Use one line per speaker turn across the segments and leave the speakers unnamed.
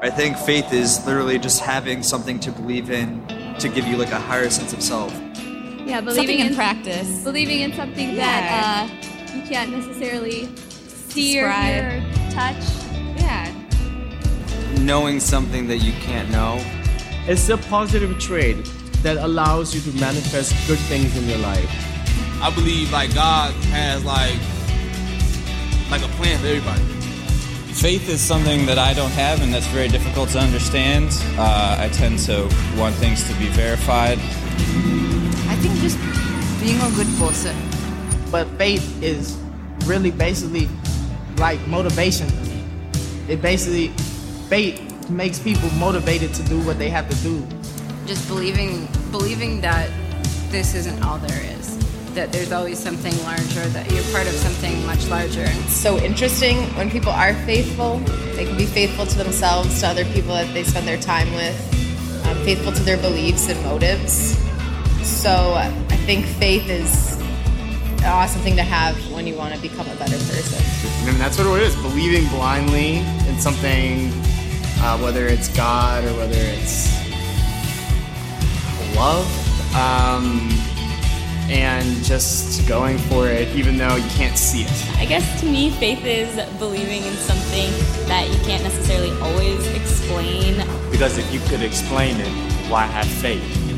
I think faith is literally just having something to believe in to give you like a higher sense of self.
Yeah, believing
in
in
practice.
believing in something that uh, you can't necessarily see or hear or touch.
Yeah.
knowing something that you can't know.
It's a positive trait that allows you to manifest good things in your life.
I believe like God has like like a plan for everybody.
Faith is something that I don't have, and that's very difficult to understand. Uh, I tend to want things to be verified.
I think just being a good person.
But faith is really basically like motivation. It basically, faith makes people motivated to do what they have to do.
Just believing believing that this isn't all there is. That there's always something larger, that you're part of something much larger.
It's so interesting when people are faithful. They can be faithful to themselves, to other people that they spend their time with, um, faithful to their beliefs and motives. So I think faith is an awesome thing to have when you want to become a better person.
And that's what it is believing blindly in something, uh, whether it's God or whether it's love, um, and just going for it even though you can't see it.
I guess to me, faith is believing in something that you can't necessarily always explain.
Because if you could explain it, why have faith?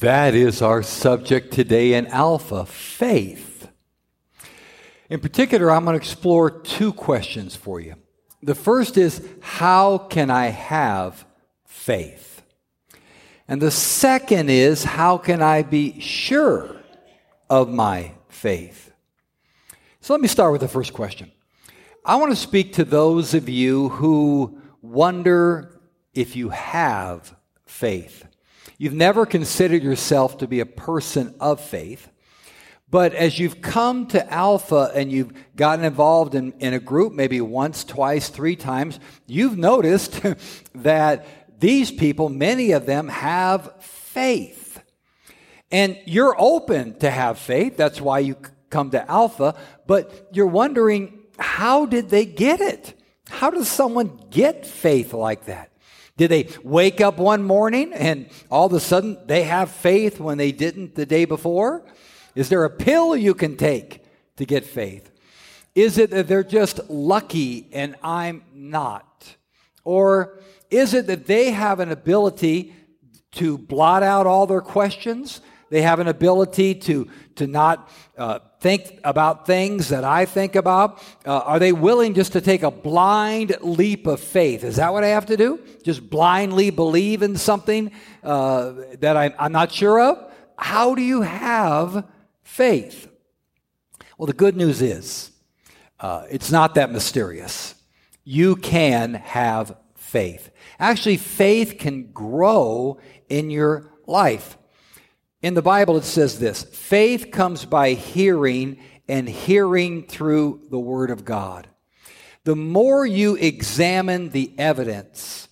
That is our subject today in Alpha faith. In particular, I'm going to explore two questions for you. The first is how can I have faith? And the second is how can I be sure of my faith? So let me start with the first question. I want to speak to those of you who wonder if you have faith. You've never considered yourself to be a person of faith. But as you've come to Alpha and you've gotten involved in, in a group, maybe once, twice, three times, you've noticed that these people, many of them, have faith. And you're open to have faith. That's why you come to Alpha. But you're wondering, how did they get it? How does someone get faith like that? Did they wake up one morning and all of a sudden they have faith when they didn't the day before? Is there a pill you can take to get faith? Is it that they're just lucky and I'm not? Or is it that they have an ability to blot out all their questions? They have an ability to, to not uh, think about things that I think about. Uh, are they willing just to take a blind leap of faith? Is that what I have to do? Just blindly believe in something uh, that I'm, I'm not sure of? How do you have faith? Well, the good news is uh, it's not that mysterious. You can have faith. Actually, faith can grow in your life. In the Bible, it says this faith comes by hearing, and hearing through the Word of God. The more you examine the evidence,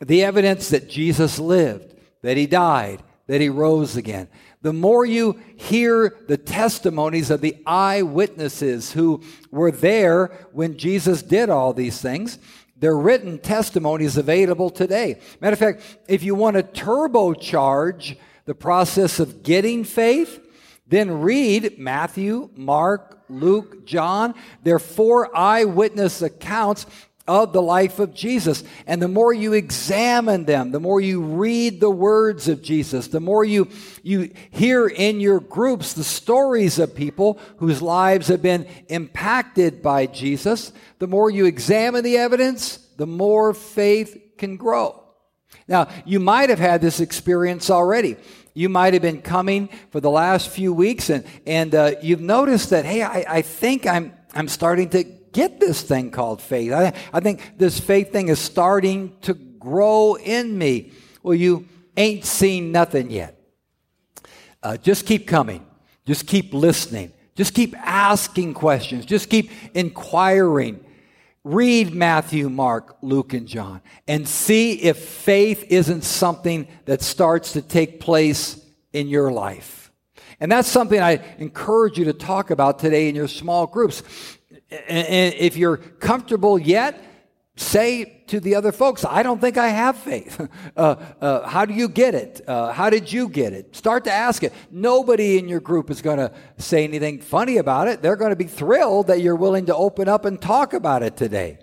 the evidence that Jesus lived, that He died, that He rose again, the more you hear the testimonies of the eyewitnesses who were there when Jesus did all these things, their written testimonies available today. Matter of fact, if you want to turbocharge the process of getting faith, then read Matthew, Mark, Luke, John. They're four eyewitness accounts of the life of Jesus. And the more you examine them, the more you read the words of Jesus, the more you, you hear in your groups the stories of people whose lives have been impacted by Jesus, the more you examine the evidence, the more faith can grow. Now, you might have had this experience already. You might have been coming for the last few weeks and, and uh, you've noticed that, hey, I, I think I'm, I'm starting to get this thing called faith. I, I think this faith thing is starting to grow in me. Well, you ain't seen nothing yet. Uh, just keep coming. Just keep listening. Just keep asking questions. Just keep inquiring. Read Matthew, Mark, Luke, and John and see if faith isn't something that starts to take place in your life. And that's something I encourage you to talk about today in your small groups. And if you're comfortable yet, say to the other folks, I don't think I have faith. Uh, uh, how do you get it? Uh, how did you get it? Start to ask it. Nobody in your group is going to say anything funny about it. They're going to be thrilled that you're willing to open up and talk about it today.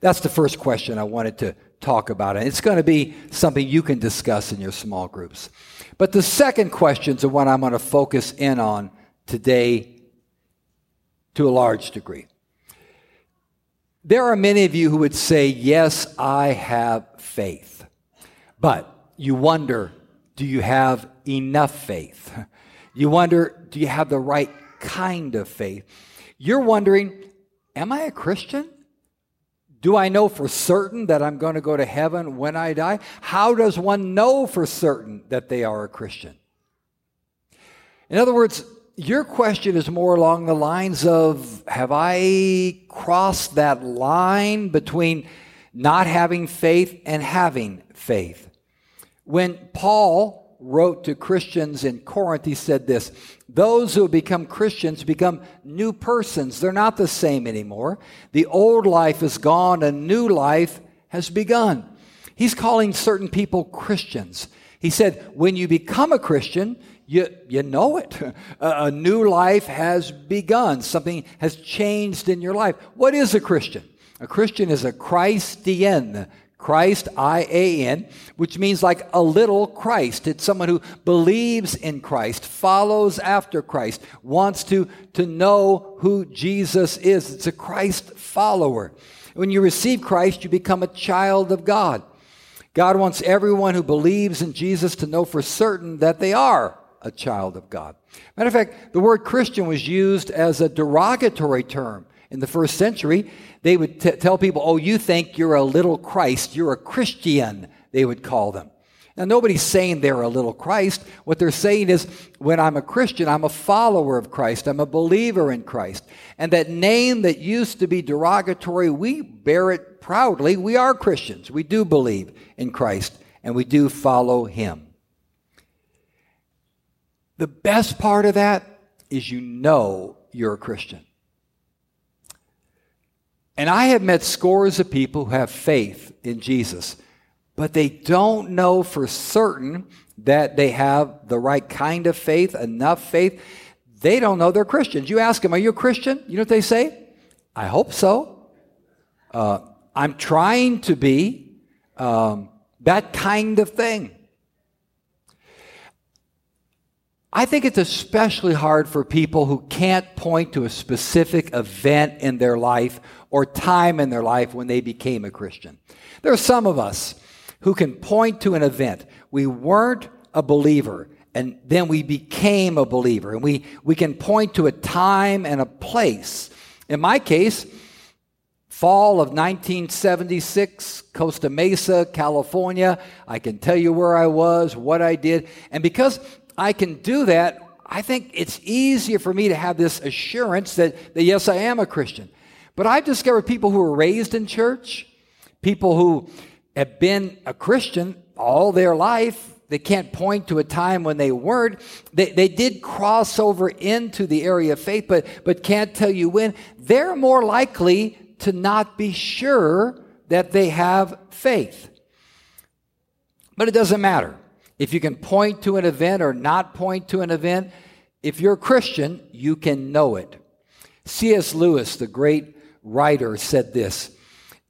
That's the first question I wanted to talk about. And it's going to be something you can discuss in your small groups. But the second question is the one I'm going to focus in on today to a large degree. There are many of you who would say, Yes, I have faith. But you wonder, do you have enough faith? You wonder, do you have the right kind of faith? You're wondering, Am I a Christian? Do I know for certain that I'm going to go to heaven when I die? How does one know for certain that they are a Christian? In other words, your question is more along the lines of Have I crossed that line between not having faith and having faith? When Paul wrote to Christians in Corinth, he said this Those who become Christians become new persons. They're not the same anymore. The old life is gone, a new life has begun. He's calling certain people Christians. He said, When you become a Christian, you, you know it. A, a new life has begun. Something has changed in your life. What is a Christian? A Christian is a Christian. Christ, I A N, which means like a little Christ. It's someone who believes in Christ, follows after Christ, wants to, to know who Jesus is. It's a Christ follower. When you receive Christ, you become a child of God. God wants everyone who believes in Jesus to know for certain that they are a child of God. Matter of fact, the word Christian was used as a derogatory term in the first century. They would t- tell people, oh, you think you're a little Christ, you're a Christian, they would call them. Now, nobody's saying they're a little Christ. What they're saying is, when I'm a Christian, I'm a follower of Christ. I'm a believer in Christ. And that name that used to be derogatory, we bear it proudly. We are Christians. We do believe in Christ, and we do follow Him. The best part of that is you know you're a Christian. And I have met scores of people who have faith in Jesus, but they don't know for certain that they have the right kind of faith, enough faith. They don't know they're Christians. You ask them, Are you a Christian? You know what they say? I hope so. Uh, I'm trying to be um, that kind of thing. I think it's especially hard for people who can't point to a specific event in their life or time in their life when they became a Christian. There are some of us who can point to an event. We weren't a believer and then we became a believer. And we, we can point to a time and a place. In my case, fall of 1976, Costa Mesa, California. I can tell you where I was, what I did. And because I can do that, I think it's easier for me to have this assurance that, that yes, I am a Christian. But I've discovered people who were raised in church, people who have been a Christian all their life, they can't point to a time when they weren't. They, they did cross over into the area of faith, but, but can't tell you when. They're more likely to not be sure that they have faith. But it doesn't matter. If you can point to an event or not point to an event, if you're a Christian, you can know it. C.S. Lewis, the great writer, said this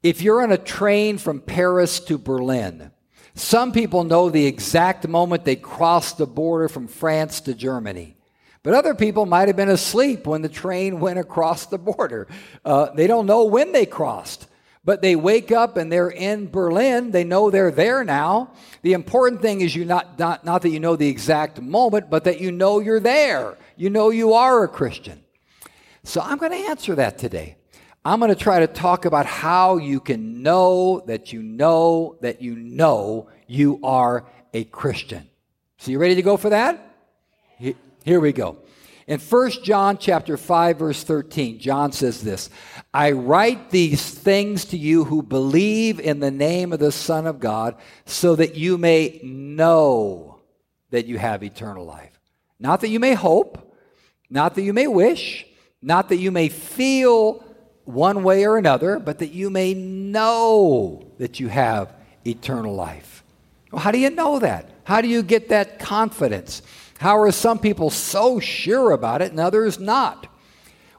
If you're on a train from Paris to Berlin, some people know the exact moment they crossed the border from France to Germany. But other people might have been asleep when the train went across the border. Uh, they don't know when they crossed but they wake up and they're in Berlin. They know they're there now. The important thing is you not, not, not that you know the exact moment, but that you know you're there. You know you are a Christian. So I'm going to answer that today. I'm going to try to talk about how you can know that you know that you know you are a Christian. So you ready to go for that? Here we go. In 1 John chapter 5 verse 13, John says this, I write these things to you who believe in the name of the Son of God so that you may know that you have eternal life. Not that you may hope, not that you may wish, Not that you may feel one way or another, but that you may know that you have eternal life. Well, how do you know that? How do you get that confidence? How are some people so sure about it and others not?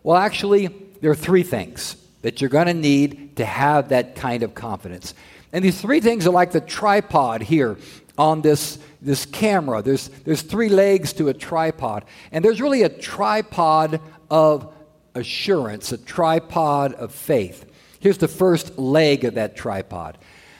Well, actually, there are three things that you're going to need to have that kind of confidence. And these three things are like the tripod here on this, this camera. There's, there's three legs to a tripod. And there's really a tripod of assurance, a tripod of faith. Here's the first leg of that tripod.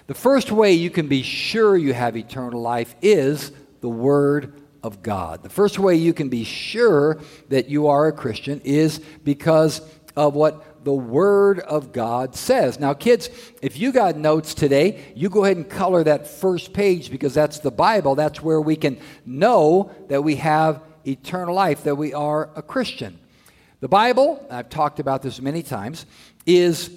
The first way you can be sure you have eternal life is the Word of God. The first way you can be sure that you are a Christian is because of what the Word of God says. Now, kids, if you got notes today, you go ahead and color that first page because that's the Bible. That's where we can know that we have eternal life, that we are a Christian. The Bible, I've talked about this many times, is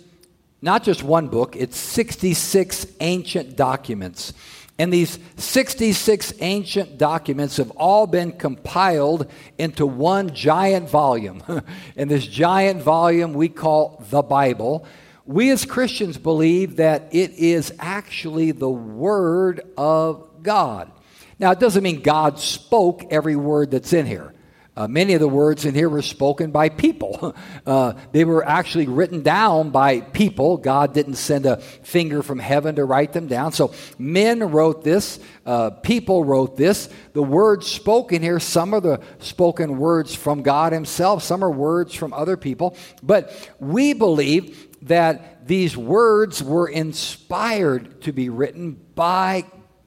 not just one book, it's 66 ancient documents. And these 66 ancient documents have all been compiled into one giant volume. and this giant volume we call the Bible. We as Christians believe that it is actually the Word of God. Now, it doesn't mean God spoke every word that's in here. Uh, many of the words in here were spoken by people. Uh, they were actually written down by people. God didn't send a finger from heaven to write them down. So men wrote this, uh, people wrote this. The words spoken here, some are the spoken words from God Himself, some are words from other people. But we believe that these words were inspired to be written by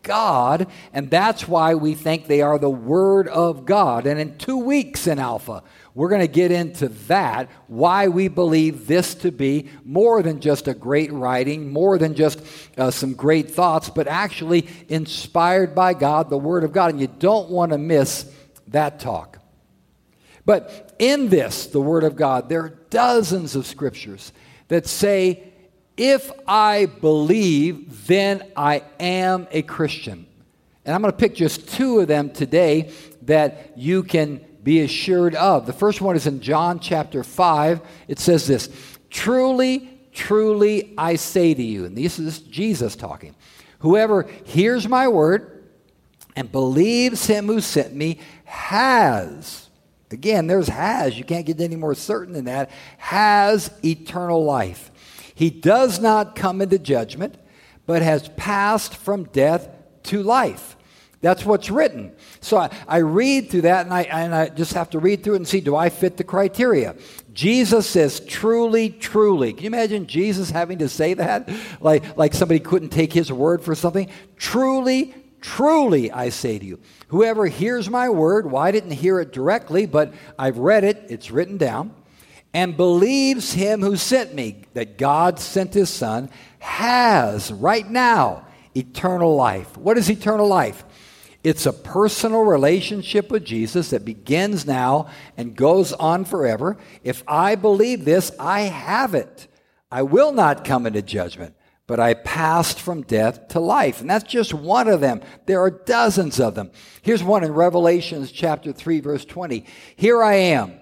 God, and that's why we think they are the Word of God. And in two weeks in Alpha, we're going to get into that, why we believe this to be more than just a great writing, more than just uh, some great thoughts, but actually inspired by God, the Word of God. And you don't want to miss that talk. But in this, the Word of God, there are dozens of scriptures that say if I believe, then I am a Christian. And I'm going to pick just two of them today that you can be assured of. The first one is in John chapter 5. It says this Truly, truly, I say to you, and this is Jesus talking, whoever hears my word and believes him who sent me has, again, there's has, you can't get any more certain than that, has eternal life. He does not come into judgment, but has passed from death to life. That's what's written. So I, I, read through that and I, and I just have to read through it and see do I fit the criteria? Jesus says, truly, truly. Can you imagine Jesus having to say that? Like, like somebody couldn't take his word for something? Truly, truly, I say to you. Whoever hears my word, well, I didn't hear it directly, but I've read it, it's written down and believes him who sent me, that God sent his son, has right now eternal life. What is eternal life? It's a personal relationship with Jesus that begins now and goes on forever. If I believe this, I have it. I will not come into judgment, but I passed from death to life. And that's just one of them. There are dozens of them. Here's one in Revelations chapter 3 verse 20. Here I am.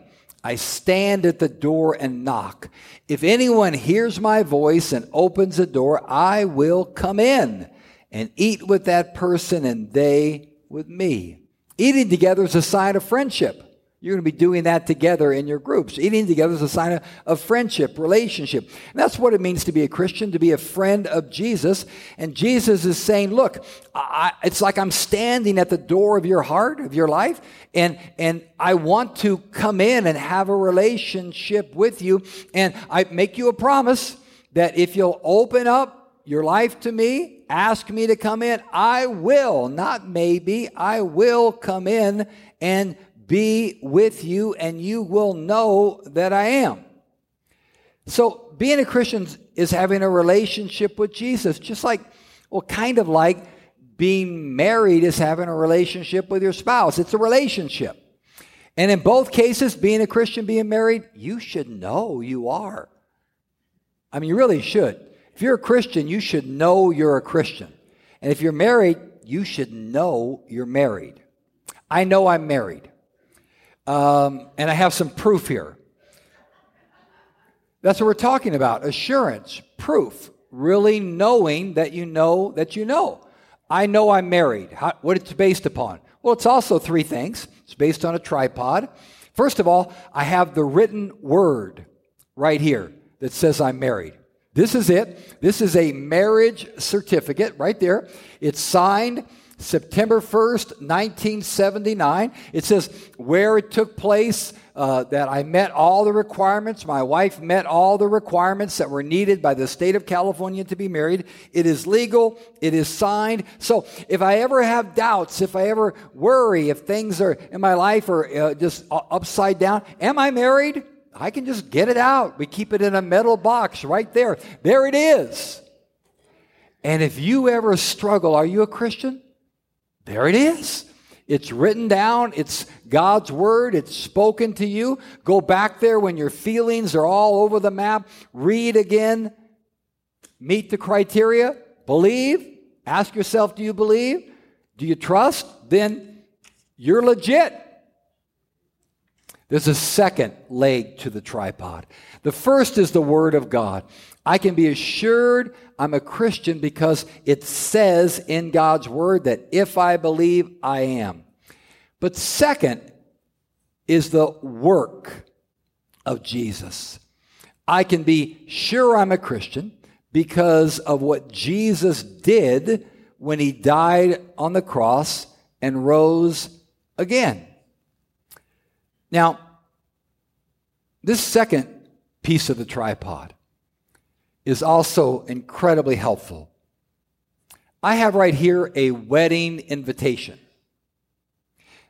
I stand at the door and knock. If anyone hears my voice and opens the door, I will come in and eat with that person and they with me. Eating together is a sign of friendship. You're going to be doing that together in your groups. Eating together is a sign of, of, friendship, relationship. And that's what it means to be a Christian, to be a friend of Jesus. And Jesus is saying, look, I, it's like I'm standing at the door of your heart, of your life, and, and I want to come in and have a relationship with you. And I make you a promise that if you'll open up your life to me, ask me to come in, I will, not maybe, I will come in and be with you, and you will know that I am. So, being a Christian is having a relationship with Jesus, just like, well, kind of like being married is having a relationship with your spouse. It's a relationship. And in both cases, being a Christian, being married, you should know you are. I mean, you really should. If you're a Christian, you should know you're a Christian. And if you're married, you should know you're married. I know I'm married. Um, and I have some proof here. That's what we're talking about assurance, proof, really knowing that you know that you know. I know I'm married. How, what it's based upon? Well, it's also three things. It's based on a tripod. First of all, I have the written word right here that says I'm married. This is it. This is a marriage certificate right there. It's signed September 1st, 1979. It says where it took place, uh, that I met all the requirements. My wife met all the requirements that were needed by the state of California to be married. It is legal. It is signed. So if I ever have doubts, if I ever worry, if things are in my life are uh, just upside down, am I married? I can just get it out. We keep it in a metal box right there. There it is. And if you ever struggle, are you a Christian? There it is. It's written down. It's God's word. It's spoken to you. Go back there when your feelings are all over the map. Read again. Meet the criteria. Believe. Ask yourself, do you believe? Do you trust? Then you're legit. There's a second leg to the tripod. The first is the Word of God. I can be assured I'm a Christian because it says in God's Word that if I believe, I am. But second is the work of Jesus. I can be sure I'm a Christian because of what Jesus did when he died on the cross and rose again. Now, this second piece of the tripod is also incredibly helpful. I have right here a wedding invitation.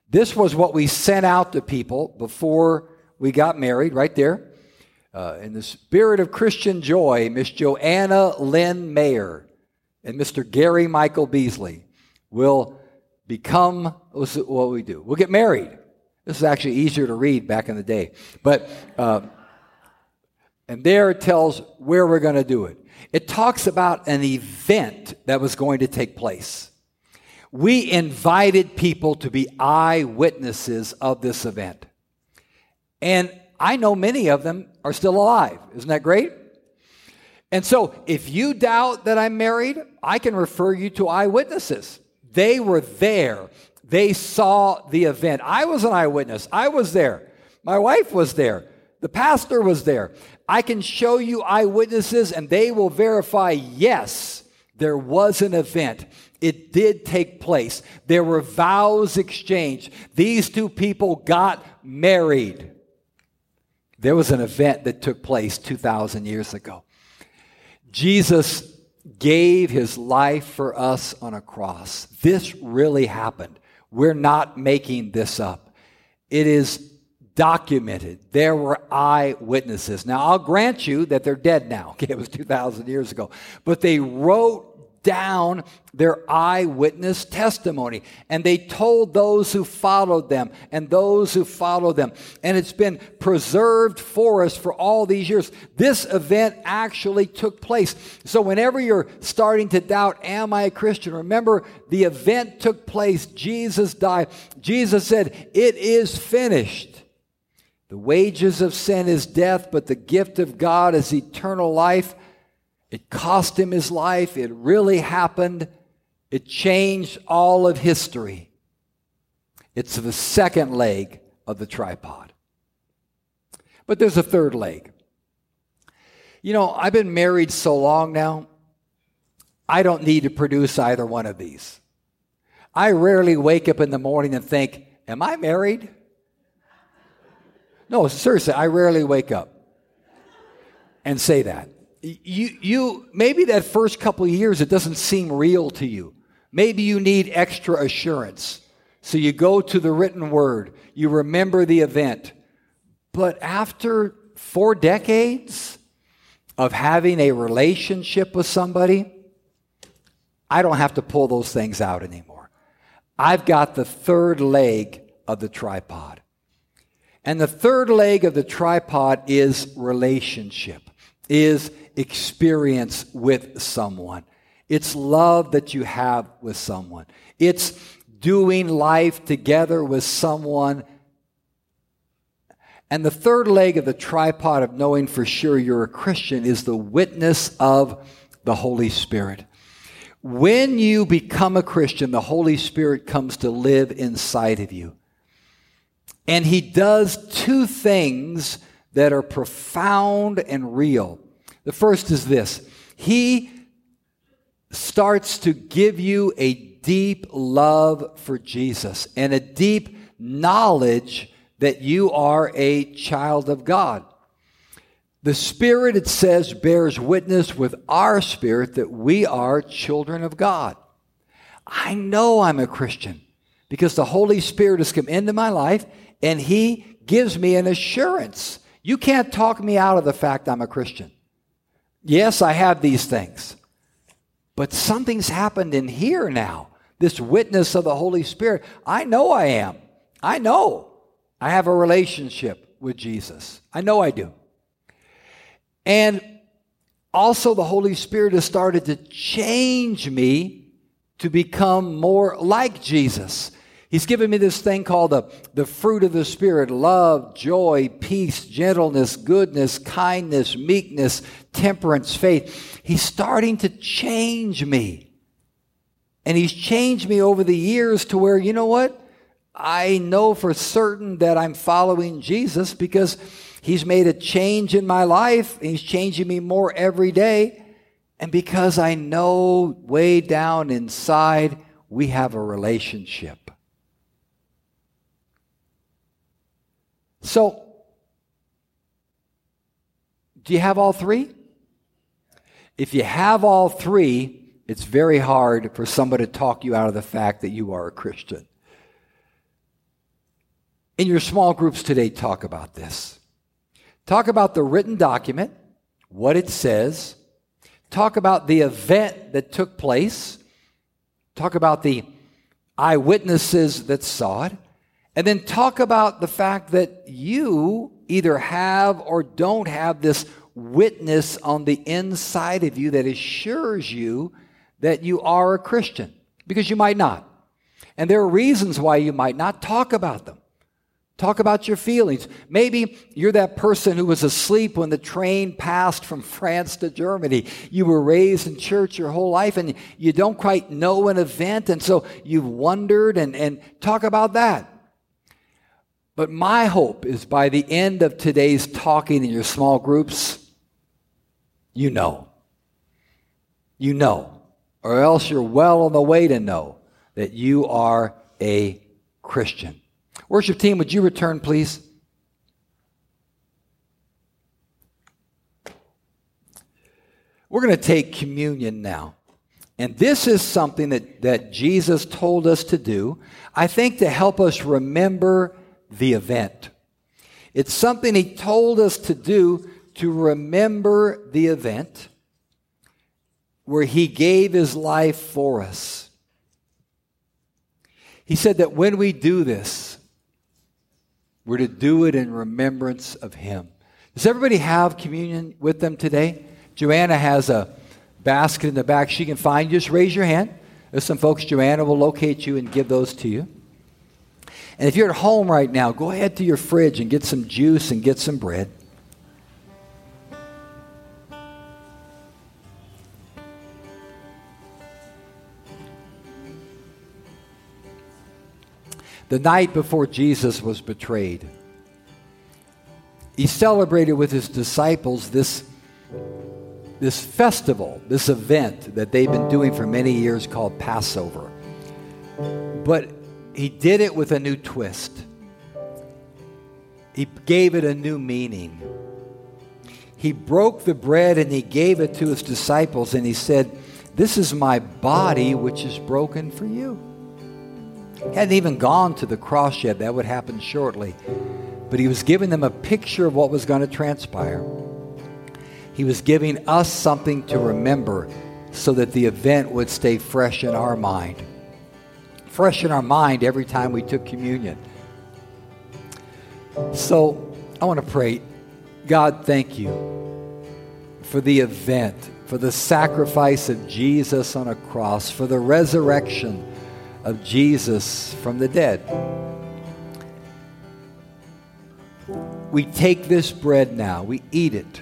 This was what we sent out to people before we got married, right there. Uh, in the spirit of Christian joy, Miss Joanna Lynn Mayer and Mr. Gary Michael Beasley will become what we do. We'll get married. This is actually easier to read back in the day. But, uh, and there it tells where we're going to do it. It talks about an event that was going to take place. We invited people to be eyewitnesses of this event. And I know many of them are still alive. Isn't that great? And so, if you doubt that I'm married, I can refer you to eyewitnesses. They were there. They saw the event. I was an eyewitness. I was there. My wife was there. The pastor was there. I can show you eyewitnesses and they will verify yes, there was an event. It did take place. There were vows exchanged. These two people got married. There was an event that took place 2,000 years ago. Jesus gave his life for us on a cross. This really happened. We're not making this up. It is documented. There were eyewitnesses. Now, I'll grant you that they're dead now. Okay, it was 2,000 years ago. But they wrote down their eyewitness testimony. And they told those who followed them and those who followed them. And it's been preserved for us for all these years. This event actually took place. So whenever you're starting to doubt, am I a Christian? Remember, the event took place. Jesus died. Jesus said, It is finished. The wages of sin is death, but the gift of God is eternal life. It cost him his life. It really happened. It changed all of history. It's the second leg of the tripod. But there's a third leg. You know, I've been married so long now, I don't need to produce either one of these. I rarely wake up in the morning and think, Am I married? No, seriously, I rarely wake up and say that you, you maybe that first couple of years it doesn't seem real to you. Maybe you need extra assurance. So you go to the written word, you remember the event. But after four decades of having a relationship with somebody, I don't have to pull those things out anymore. I've got the third leg of the tripod. And the third leg of the tripod is relationship, is experience with someone. It's love that you have with someone. It's doing life together with someone And the third leg of the tripod of knowing for sure you're a Christian is the witness of the Holy Spirit. When you become a Christian, the Holy Spirit comes to live inside of you. And he does two things that are profound and real. The first is this He starts to give you a deep love for Jesus and a deep knowledge that you are a child of God. The Spirit, it says, bears witness with our spirit that we are children of God. I know I'm a Christian because the Holy Spirit has come into my life and He gives me an assurance. You can't talk me out of the fact I'm a Christian. Yes, I have these things, but something's happened in here now. This witness of the Holy Spirit. I know I am. I know I have a relationship with Jesus. I know I do. And also, the Holy Spirit has started to change me to become more like Jesus. He's given me this thing called the, the fruit of the Spirit love, joy, peace, gentleness, goodness, kindness, meekness, temperance, faith. He's starting to change me. And He's changed me over the years to where, you know what? I know for certain that I'm following Jesus because He's made a change in my life. He's changing me more every day. And because I know way down inside, we have a relationship. So, do you have all three? If you have all three, it's very hard for somebody to talk you out of the fact that you are a Christian. In your small groups today, talk about this. Talk about the written document, what it says. Talk about the event that took place. Talk about the eyewitnesses that saw it. And then talk about the fact that you either have or don't have this witness on the inside of you that assures you that you are a Christian, because you might not. And there are reasons why you might not talk about them. Talk about your feelings. Maybe you're that person who was asleep when the train passed from France to Germany. You were raised in church your whole life and you don't quite know an event, and so you've wondered and, and talk about that. But my hope is by the end of today's talking in your small groups, you know. You know. Or else you're well on the way to know that you are a Christian. Worship team, would you return, please? We're going to take communion now. And this is something that, that Jesus told us to do, I think, to help us remember the event. It's something he told us to do to remember the event where he gave his life for us. He said that when we do this, we're to do it in remembrance of him. Does everybody have communion with them today? Joanna has a basket in the back. She can find. Just raise your hand. There's some folks, Joanna will locate you and give those to you. And if you're at home right now, go ahead to your fridge and get some juice and get some bread. the night before Jesus was betrayed. He celebrated with his disciples this, this festival, this event that they've been doing for many years called Passover. But he did it with a new twist. He gave it a new meaning. He broke the bread and he gave it to his disciples and he said, This is my body which is broken for you. He hadn't even gone to the cross yet. That would happen shortly. But he was giving them a picture of what was going to transpire. He was giving us something to remember so that the event would stay fresh in our mind. Fresh in our mind every time we took communion. So I want to pray. God, thank you for the event, for the sacrifice of Jesus on a cross, for the resurrection of Jesus from the dead. we take this bread now, we eat it,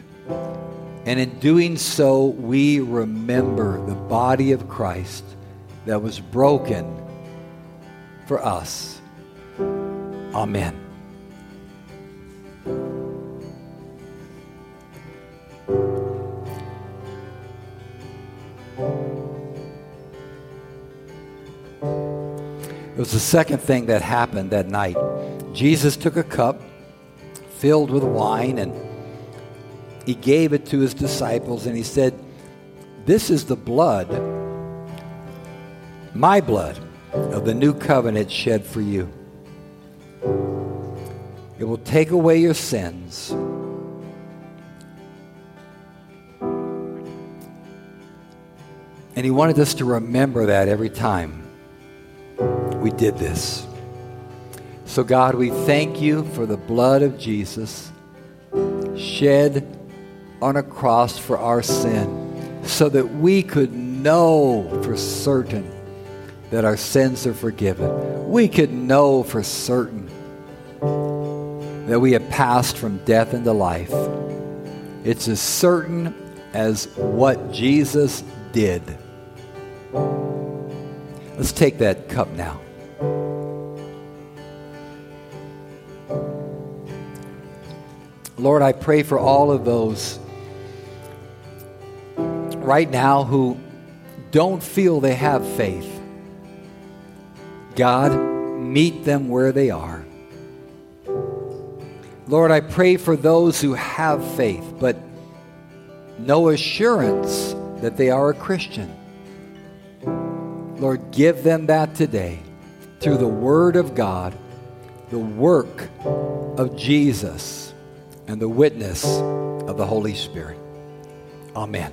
and in doing so, we remember the body of Christ that was broken for us. Amen. It was the second thing that happened that night. Jesus took a cup filled with wine and he gave it to his disciples and he said, This is the blood, my blood, of the new covenant shed for you. It will take away your sins. And he wanted us to remember that every time we did this. So, God, we thank you for the blood of Jesus shed on a cross for our sin so that we could know for certain that our sins are forgiven. We could know for certain that we have passed from death into life. It's as certain as what Jesus did. Let's take that cup now. Lord, I pray for all of those right now who don't feel they have faith. God, meet them where they are. Lord, I pray for those who have faith but no assurance that they are a Christian. Lord, give them that today through the Word of God, the work of Jesus, and the witness of the Holy Spirit. Amen.